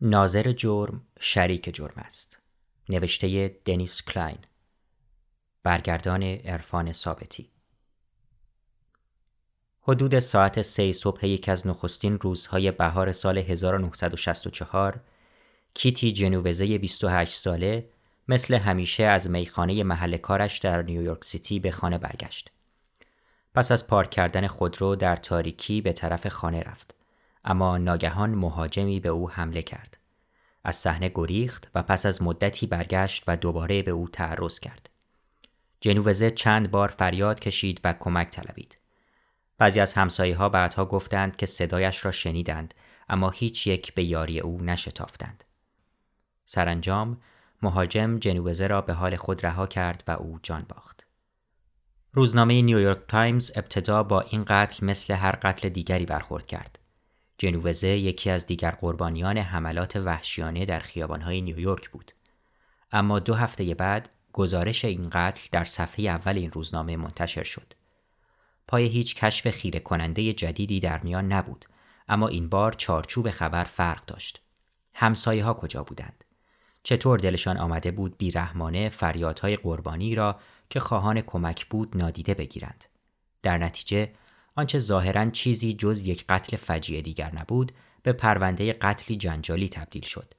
ناظر جرم شریک جرم است نوشته دنیس کلاین برگردان عرفان ثابتی حدود ساعت سه صبح یکی از نخستین روزهای بهار سال 1964 کیتی جنووزه 28 ساله مثل همیشه از میخانه محل کارش در نیویورک سیتی به خانه برگشت. پس از پارک کردن خودرو در تاریکی به طرف خانه رفت. اما ناگهان مهاجمی به او حمله کرد. از صحنه گریخت و پس از مدتی برگشت و دوباره به او تعرض کرد. جنوبزه چند بار فریاد کشید و کمک طلبید. بعضی از همسایه ها بعدها گفتند که صدایش را شنیدند اما هیچ یک به یاری او نشتافتند. سرانجام مهاجم جنوبزه را به حال خود رها کرد و او جان باخت. روزنامه نیویورک تایمز ابتدا با این قتل مثل هر قتل دیگری برخورد کرد. جنوبزه یکی از دیگر قربانیان حملات وحشیانه در خیابانهای نیویورک بود. اما دو هفته بعد گزارش این قتل در صفحه اول این روزنامه منتشر شد. پای هیچ کشف خیره کننده جدیدی در میان نبود اما این بار چارچوب خبر فرق داشت. همسایه ها کجا بودند؟ چطور دلشان آمده بود بیرحمانه فریادهای قربانی را که خواهان کمک بود نادیده بگیرند؟ در نتیجه آنچه ظاهرا چیزی جز یک قتل فجیع دیگر نبود به پرونده قتلی جنجالی تبدیل شد.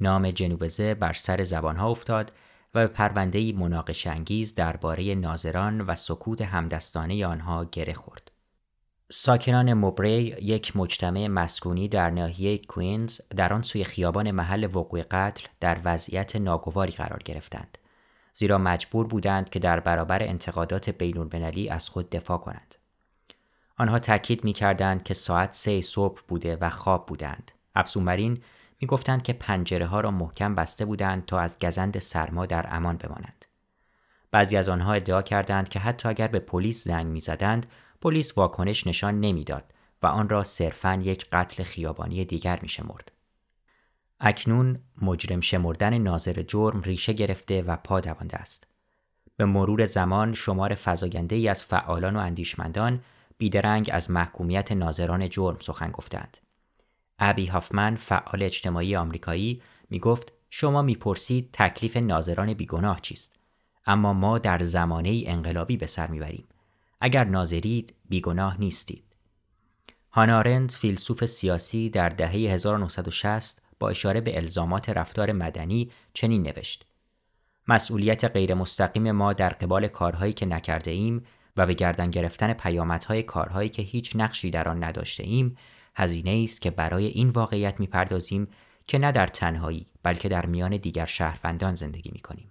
نام جنوبزه بر سر زبانها افتاد و به پرونده مناقش انگیز درباره ناظران و سکوت همدستانه آنها گره خورد. ساکنان موبری یک مجتمع مسکونی در ناحیه کوینز در آن سوی خیابان محل وقوع قتل در وضعیت ناگواری قرار گرفتند. زیرا مجبور بودند که در برابر انتقادات بین‌المللی از خود دفاع کنند. آنها تاکید می کردند که ساعت سه صبح بوده و خواب بودند. افزون بر این می گفتند که پنجره ها را محکم بسته بودند تا از گزند سرما در امان بمانند. بعضی از آنها ادعا کردند که حتی اگر به پلیس زنگ می زدند، پلیس واکنش نشان نمی‌داد و آن را صرفاً یک قتل خیابانی دیگر می شمرد. اکنون مجرم شمردن ناظر جرم ریشه گرفته و پا دوانده است. به مرور زمان شمار فزاینده ای از فعالان و اندیشمندان بیدرنگ از محکومیت ناظران جرم سخن گفتند. ابی هافمن فعال اجتماعی آمریکایی می گفت شما می‌پرسید تکلیف ناظران بیگناه چیست. اما ما در زمانه انقلابی به سر می‌بریم. اگر ناظرید بیگناه نیستید. هانارند فیلسوف سیاسی در دهه 1960 با اشاره به الزامات رفتار مدنی چنین نوشت. مسئولیت غیر مستقیم ما در قبال کارهایی که نکرده ایم و به گردن گرفتن پیامدهای کارهایی که هیچ نقشی در آن نداشته ایم هزینه است که برای این واقعیت می‌پردازیم که نه در تنهایی بلکه در میان دیگر شهروندان زندگی می‌کنیم.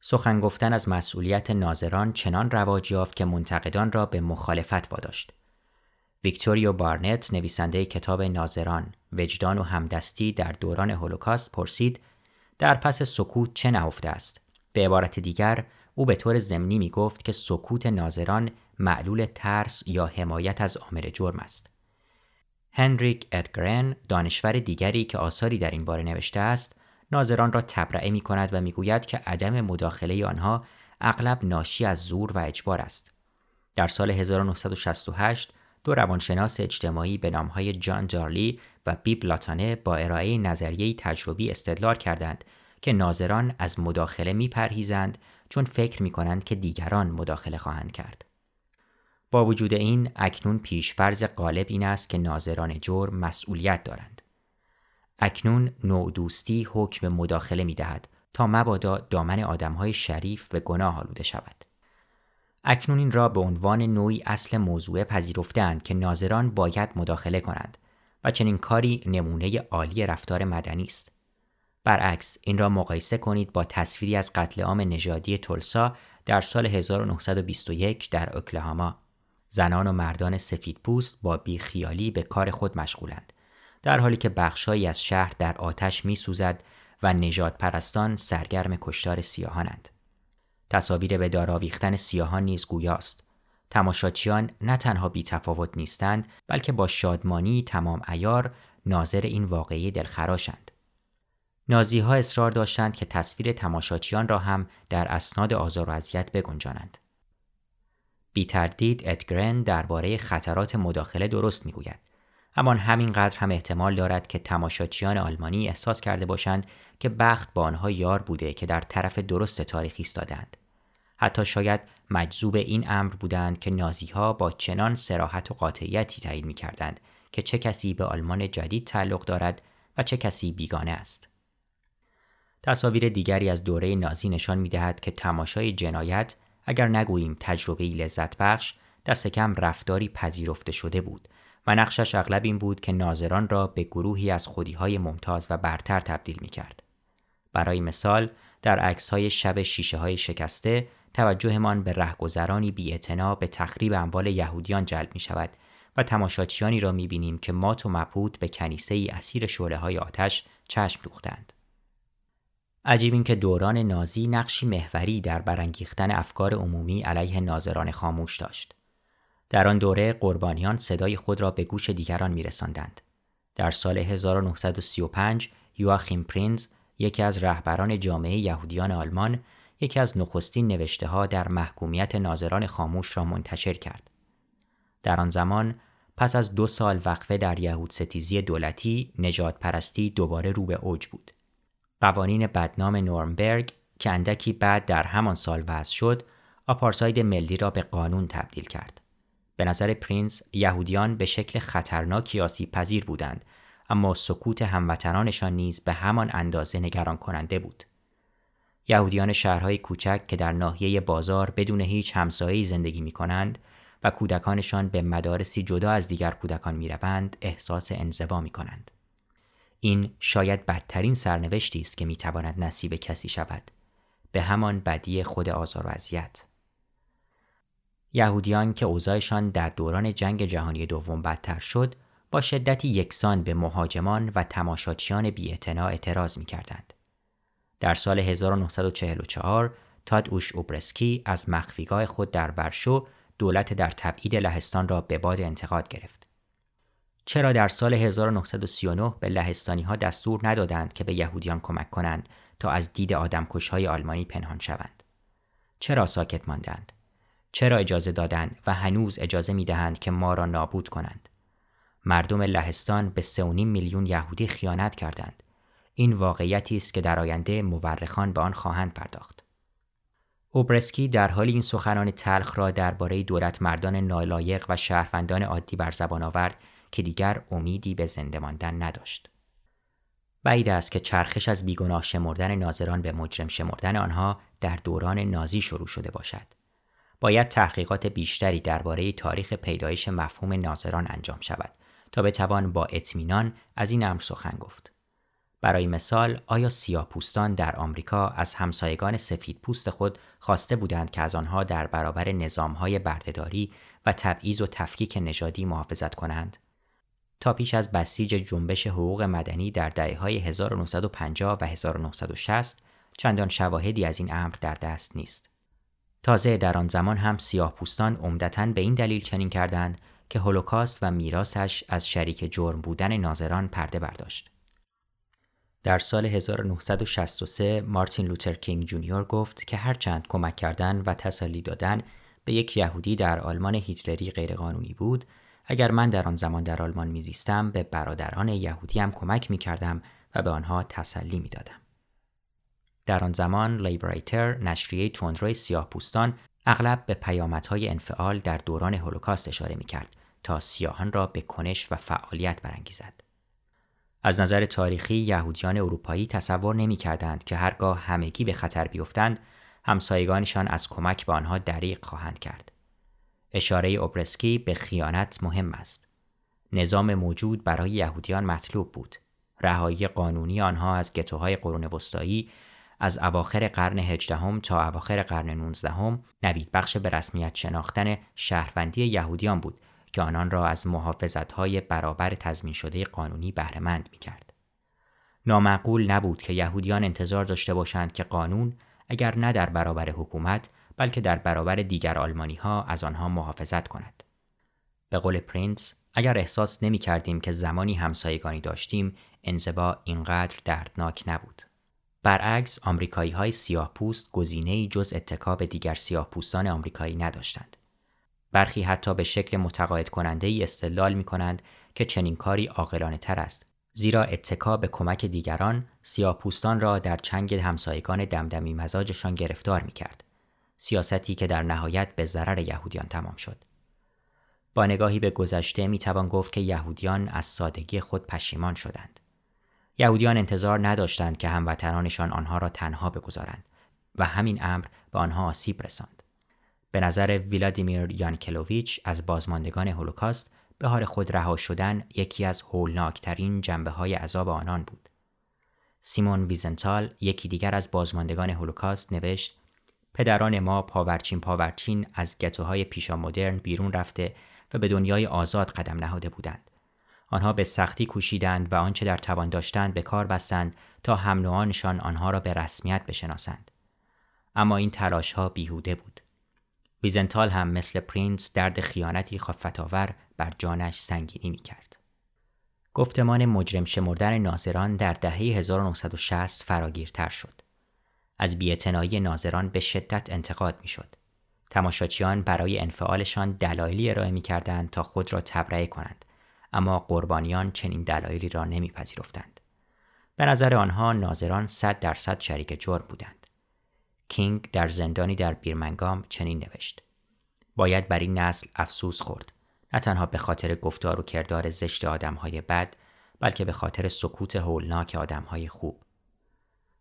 سخن گفتن از مسئولیت ناظران چنان رواج یافت که منتقدان را به مخالفت واداشت. ویکتوریو بارنت نویسنده کتاب ناظران وجدان و همدستی در دوران هولوکاست پرسید در پس سکوت چه نهفته است به عبارت دیگر او به طور ضمنی می گفت که سکوت ناظران معلول ترس یا حمایت از عامل جرم است. هنریک ادگرن دانشور دیگری که آثاری در این باره نوشته است ناظران را تبرئه می کند و می‌گوید که عدم مداخله آنها اغلب ناشی از زور و اجبار است. در سال 1968 دو روانشناس اجتماعی به نامهای جان جارلی و بیب لاتانه با ارائه نظریه تجربی استدلال کردند که ناظران از مداخله میپرهیزند چون فکر می کنند که دیگران مداخله خواهند کرد. با وجود این اکنون پیشفرز غالب این است که ناظران جرم مسئولیت دارند. اکنون نوع دوستی حکم مداخله می دهد تا مبادا دامن آدمهای شریف به گناه آلوده شود. اکنون این را به عنوان نوعی اصل موضوع پذیرفتند که ناظران باید مداخله کنند و چنین کاری نمونه عالی رفتار مدنی است. برعکس این را مقایسه کنید با تصویری از قتل عام نژادی تولسا در سال 1921 در اوکلاهاما زنان و مردان سفید پوست با بیخیالی به کار خود مشغولند در حالی که بخشهایی از شهر در آتش می سوزد و نجات پرستان سرگرم کشتار سیاهانند. تصاویر به داراویختن سیاهان نیز گویاست. تماشاچیان نه تنها بی تفاوت نیستند بلکه با شادمانی تمام ایار ناظر این واقعی دلخراشند. نازی ها اصرار داشتند که تصویر تماشاچیان را هم در اسناد آزار و اذیت بگنجانند. بی تردید ادگرن درباره خطرات مداخله درست می‌گوید همان همینقدر هم احتمال دارد که تماشاچیان آلمانی احساس کرده باشند که بخت با آنها یار بوده که در طرف درست تاریخی ایستادند حتی شاید مجذوب این امر بودند که نازی ها با چنان سراحت و قاطعیتی تعیین می کردند که چه کسی به آلمان جدید تعلق دارد و چه کسی بیگانه است. تصاویر دیگری از دوره نازی نشان می دهد که تماشای جنایت اگر نگوییم تجربه لذت بخش دست کم رفتاری پذیرفته شده بود و نقشش اغلب این بود که ناظران را به گروهی از خودیهای ممتاز و برتر تبدیل می کرد. برای مثال در عکس های شب شیشه های شکسته توجهمان به رهگذرانی بی به تخریب اموال یهودیان جلب می شود و تماشاچیانی را می بینیم که مات و مبهوت به کنیسه ای اسیر شعله های آتش چشم دوختند. عجیب این که دوران نازی نقشی محوری در برانگیختن افکار عمومی علیه ناظران خاموش داشت. در آن دوره قربانیان صدای خود را به گوش دیگران می رساندند. در سال 1935 یواخیم پرینز یکی از رهبران جامعه یهودیان آلمان یکی از نخستین نوشته ها در محکومیت ناظران خاموش را منتشر کرد. در آن زمان پس از دو سال وقفه در یهود ستیزی دولتی نجات پرستی دوباره رو به اوج بود. قوانین بدنام نورنبرگ که اندکی بعد در همان سال وضع شد آپارساید ملی را به قانون تبدیل کرد. به نظر پرینس یهودیان به شکل خطرناکی آسیب پذیر بودند اما سکوت هموطنانشان نیز به همان اندازه نگران کننده بود. یهودیان شهرهای کوچک که در ناحیه بازار بدون هیچ همسایه‌ای زندگی می کنند و کودکانشان به مدارسی جدا از دیگر کودکان می روند احساس انزوا می کنند. این شاید بدترین سرنوشتی است که می تواند نصیب کسی شود. به همان بدی خود آزار و اذیت. یهودیان که اوضاعشان در دوران جنگ جهانی دوم بدتر شد با شدتی یکسان به مهاجمان و تماشاچیان بی‌اعتنا اعتراض می کردند. در سال 1944 تاد اوش اوبرسکی از مخفیگاه خود در ورشو دولت در تبعید لهستان را به باد انتقاد گرفت. چرا در سال 1939 به لهستانی ها دستور ندادند که به یهودیان کمک کنند تا از دید آدمکش های آلمانی پنهان شوند؟ چرا ساکت ماندند؟ چرا اجازه دادند و هنوز اجازه می دهند که ما را نابود کنند؟ مردم لهستان به 3.5 میلیون یهودی خیانت کردند. این واقعیتی است که در آینده مورخان به آن خواهند پرداخت. اوبرسکی در حال این سخنان تلخ را درباره دولت مردان نالایق و شهروندان عادی بر زبان آورد که دیگر امیدی به زنده ماندن نداشت. بعید است که چرخش از بیگناه شمردن ناظران به مجرم شمردن آنها در دوران نازی شروع شده باشد. باید تحقیقات بیشتری درباره تاریخ پیدایش مفهوم ناظران انجام شود تا بتوان با اطمینان از این امر سخن گفت. برای مثال آیا سیاهپوستان در آمریکا از همسایگان سفید پوست خود خواسته بودند که از آنها در برابر نظامهای بردهداری و تبعیض و تفکیک نژادی محافظت کنند؟ تا پیش از بسیج جنبش حقوق مدنی در دهه های 1950 و 1960 چندان شواهدی از این امر در دست نیست. تازه در آن زمان هم سیاه پوستان عمدتا به این دلیل چنین کردند که هولوکاست و میراسش از شریک جرم بودن ناظران پرده برداشت. در سال 1963 مارتین لوتر کینگ جونیور گفت که هرچند کمک کردن و تسلی دادن به یک یهودی در آلمان هیتلری غیرقانونی بود اگر من در آن زمان در آلمان میزیستم به برادران یهودی هم کمک می کردم و به آنها تسلی می دادم. در آن زمان لیبریتر نشریه تندروی سیاه پوستان اغلب به پیامدهای انفعال در دوران هولوکاست اشاره می کرد تا سیاهان را به کنش و فعالیت برانگیزد. از نظر تاریخی یهودیان اروپایی تصور نمی کردند که هرگاه همگی به خطر بیفتند همسایگانشان از کمک به آنها دریق خواهند کرد. اشاره اوبرسکی به خیانت مهم است. نظام موجود برای یهودیان مطلوب بود. رهایی قانونی آنها از گتوهای قرون وسطایی از اواخر قرن هجدهم تا اواخر قرن نوزدهم نوید بخش به رسمیت شناختن شهروندی یهودیان بود که آنان را از محافظتهای برابر تضمین شده قانونی بهرهمند می کرد. نامعقول نبود که یهودیان انتظار داشته باشند که قانون اگر نه در برابر حکومت بلکه در برابر دیگر آلمانی ها از آنها محافظت کند. به قول پرینس اگر احساس نمی کردیم که زمانی همسایگانی داشتیم انزوا اینقدر دردناک نبود. برعکس آمریکایی های سیاه پوست گزینه جز اتکا به دیگر سیاه پوستان آمریکایی نداشتند. برخی حتی به شکل متقاعد کننده ای استدلال می کنند که چنین کاری عاقلانه تر است زیرا اتکا به کمک دیگران سیاهپوستان را در چنگ همسایگان دمدمی مزاجشان گرفتار می کرد. سیاستی که در نهایت به ضرر یهودیان تمام شد. با نگاهی به گذشته می توان گفت که یهودیان از سادگی خود پشیمان شدند. یهودیان انتظار نداشتند که هموطنانشان آنها را تنها بگذارند و همین امر به آنها آسیب رساند. به نظر ویلادیمیر یانکلوویچ از بازماندگان هولوکاست به حال خود رها شدن یکی از هولناکترین جنبه های عذاب آنان بود. سیمون ویزنتال یکی دیگر از بازماندگان هولوکاست نوشت پدران ما پاورچین پاورچین از گتوهای پیشا مدرن بیرون رفته و به دنیای آزاد قدم نهاده بودند. آنها به سختی کوشیدند و آنچه در توان داشتند به کار بستند تا هم آنها را به رسمیت بشناسند. اما این تلاش ها بیهوده بود. ویزنتال هم مثل پرینس درد خیانتی خفت‌آور بر جانش سنگینی می کرد. گفتمان مجرم شمردن ناظران در دهه 1960 فراگیرتر شد. از بیعتنایی ناظران به شدت انتقاد می شد. تماشاچیان برای انفعالشان دلایلی ارائه می کردند تا خود را تبرئه کنند اما قربانیان چنین دلایلی را نمیپذیرفتند. به نظر آنها ناظران صد درصد شریک جرم بودند. کینگ در زندانی در بیرمنگام چنین نوشت. باید بر این نسل افسوس خورد. نه تنها به خاطر گفتار و کردار زشت آدمهای بد بلکه به خاطر سکوت هولناک آدمهای خوب.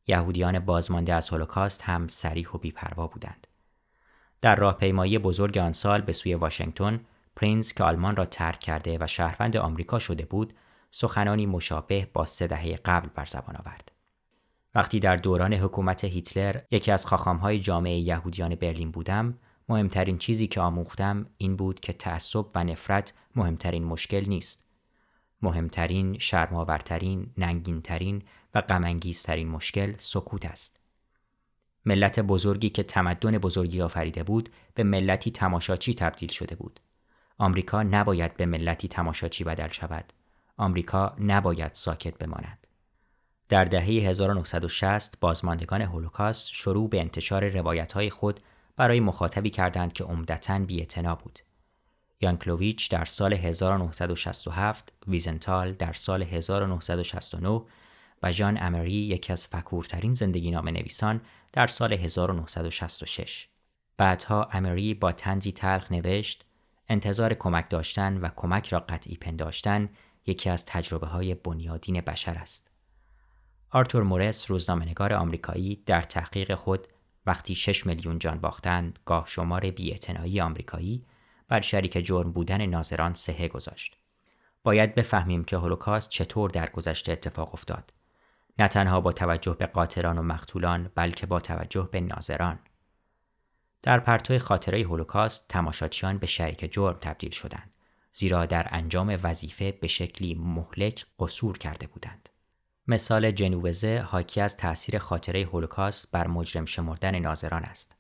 یهودیان بازمانده از هولوکاست هم سریح و بیپروا بودند. در راهپیمایی بزرگ آن سال به سوی واشنگتن پرینس که آلمان را ترک کرده و شهروند آمریکا شده بود سخنانی مشابه با سه دهه قبل بر زبان آورد وقتی در دوران حکومت هیتلر یکی از خاخامهای جامعه یهودیان برلین بودم مهمترین چیزی که آموختم این بود که تعصب و نفرت مهمترین مشکل نیست مهمترین شرماورترین ننگینترین و غمانگیزترین مشکل سکوت است ملت بزرگی که تمدن بزرگی آفریده بود به ملتی تماشاچی تبدیل شده بود آمریکا نباید به ملتی تماشاچی بدل شود. آمریکا نباید ساکت بماند. در دهه 1960 بازماندگان هولوکاست شروع به انتشار روایت‌های خود برای مخاطبی کردند که عمدتا بی‌اعتنا بود. یانکلوویچ در سال 1967، ویزنتال در سال 1969 و ژان امری یکی از فکورترین زندگی‌نامه‌نویسان در سال 1966. بعدها امری با طنزی تلخ نوشت انتظار کمک داشتن و کمک را قطعی پنداشتن یکی از تجربه های بنیادین بشر است. آرتور مورس روزنامه‌نگار آمریکایی در تحقیق خود وقتی 6 میلیون جان باختند گاه شمار بیاعتنایی آمریکایی بر شریک جرم بودن ناظران سهه گذاشت. باید بفهمیم که هولوکاست چطور در گذشته اتفاق افتاد. نه تنها با توجه به قاتلان و مقتولان بلکه با توجه به ناظران. در پرتو خاطره هولوکاست تماشاچیان به شریک جرم تبدیل شدند زیرا در انجام وظیفه به شکلی مهلک قصور کرده بودند. مثال جنووزه حاکی از تأثیر خاطره هولوکاست بر مجرم شمردن ناظران است.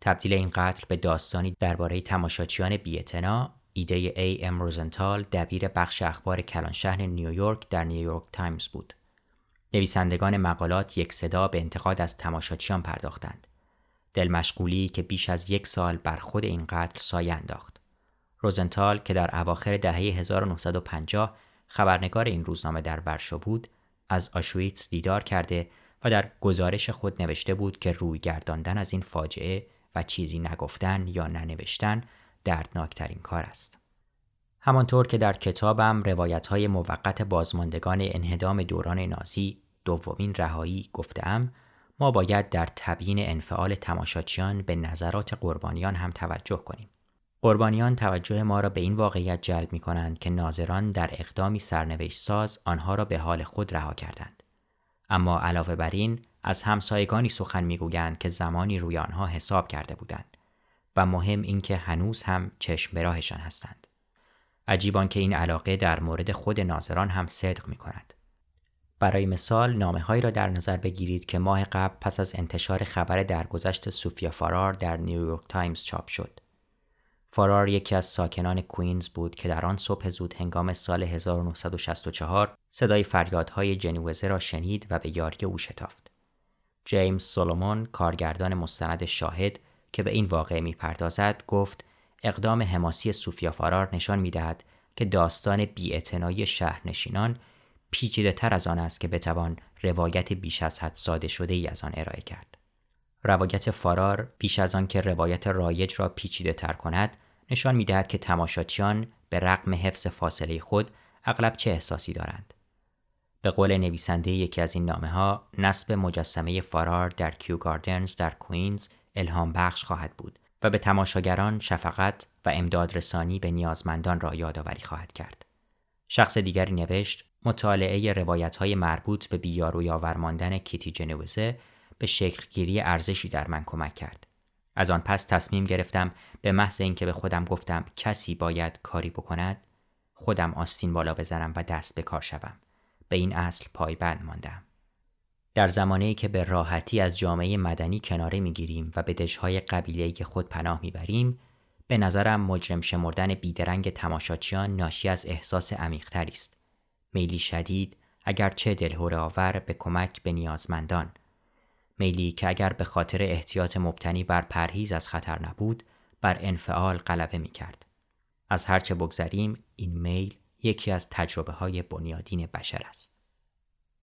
تبدیل این قتل به داستانی درباره تماشاچیان بی‌اعتنا ایده ای ام روزنتال دبیر بخش اخبار کلانشهر نیویورک در نیویورک تایمز بود. نویسندگان مقالات یک صدا به انتقاد از تماشاچیان پرداختند دلمشغولی که بیش از یک سال بر خود این قتل سایه انداخت. روزنتال که در اواخر دهه 1950 خبرنگار این روزنامه در ورشو بود، از آشویتس دیدار کرده و در گزارش خود نوشته بود که روی گرداندن از این فاجعه و چیزی نگفتن یا ننوشتن دردناکترین کار است. همانطور که در کتابم روایت های موقت بازماندگان انهدام دوران نازی دومین رهایی گفتم ما باید در تبیین انفعال تماشاچیان به نظرات قربانیان هم توجه کنیم. قربانیان توجه ما را به این واقعیت جلب می کنند که ناظران در اقدامی سرنوشت ساز آنها را به حال خود رها کردند. اما علاوه بر این از همسایگانی سخن می‌گویند که زمانی روی آنها حساب کرده بودند و مهم این که هنوز هم چشم براهشان هستند. عجیبان که این علاقه در مورد خود ناظران هم صدق می کند. برای مثال نامه هایی را در نظر بگیرید که ماه قبل پس از انتشار خبر درگذشت سوفیا فارار در نیویورک تایمز چاپ شد. فارار یکی از ساکنان کوینز بود که در آن صبح زود هنگام سال 1964 صدای فریادهای جنوزه را شنید و به یاری او شتافت. جیمز سولومون کارگردان مستند شاهد که به این واقعه می‌پردازد گفت اقدام حماسی سوفیا فارار نشان می دهد که داستان بیاعتنایی شهرنشینان پیچیده تر از آن است که بتوان روایت بیش از حد ساده شده ای از آن ارائه کرد. روایت فارار بیش از آن که روایت رایج را پیچیده تر کند نشان می دهد که تماشاچیان به رغم حفظ فاصله خود اغلب چه احساسی دارند. به قول نویسنده یکی از این نامه ها نصب مجسمه فارار در کیو گاردنز در کوینز الهام بخش خواهد بود و به تماشاگران شفقت و امداد رسانی به نیازمندان را یادآوری خواهد کرد. شخص دیگری نوشت مطالعه روایت های مربوط به بیاروی آورماندن کیتی جنوزه به شکلگیری ارزشی در من کمک کرد. از آن پس تصمیم گرفتم به محض اینکه به خودم گفتم کسی باید کاری بکند خودم آستین بالا بزنم و دست به کار شوم. به این اصل پایبند ماندم. در زمانی که به راحتی از جامعه مدنی کناره می‌گیریم و به دشهای قبیله که خود پناه می‌بریم به نظرم مجرم شمردن بیدرنگ تماشاچیان ناشی از احساس عمیقتری است میلی شدید اگر چه دلهوره آور به کمک به نیازمندان میلی که اگر به خاطر احتیاط مبتنی بر پرهیز از خطر نبود بر انفعال غلبه می کرد. از هرچه بگذریم این میل یکی از تجربه های بنیادین بشر است.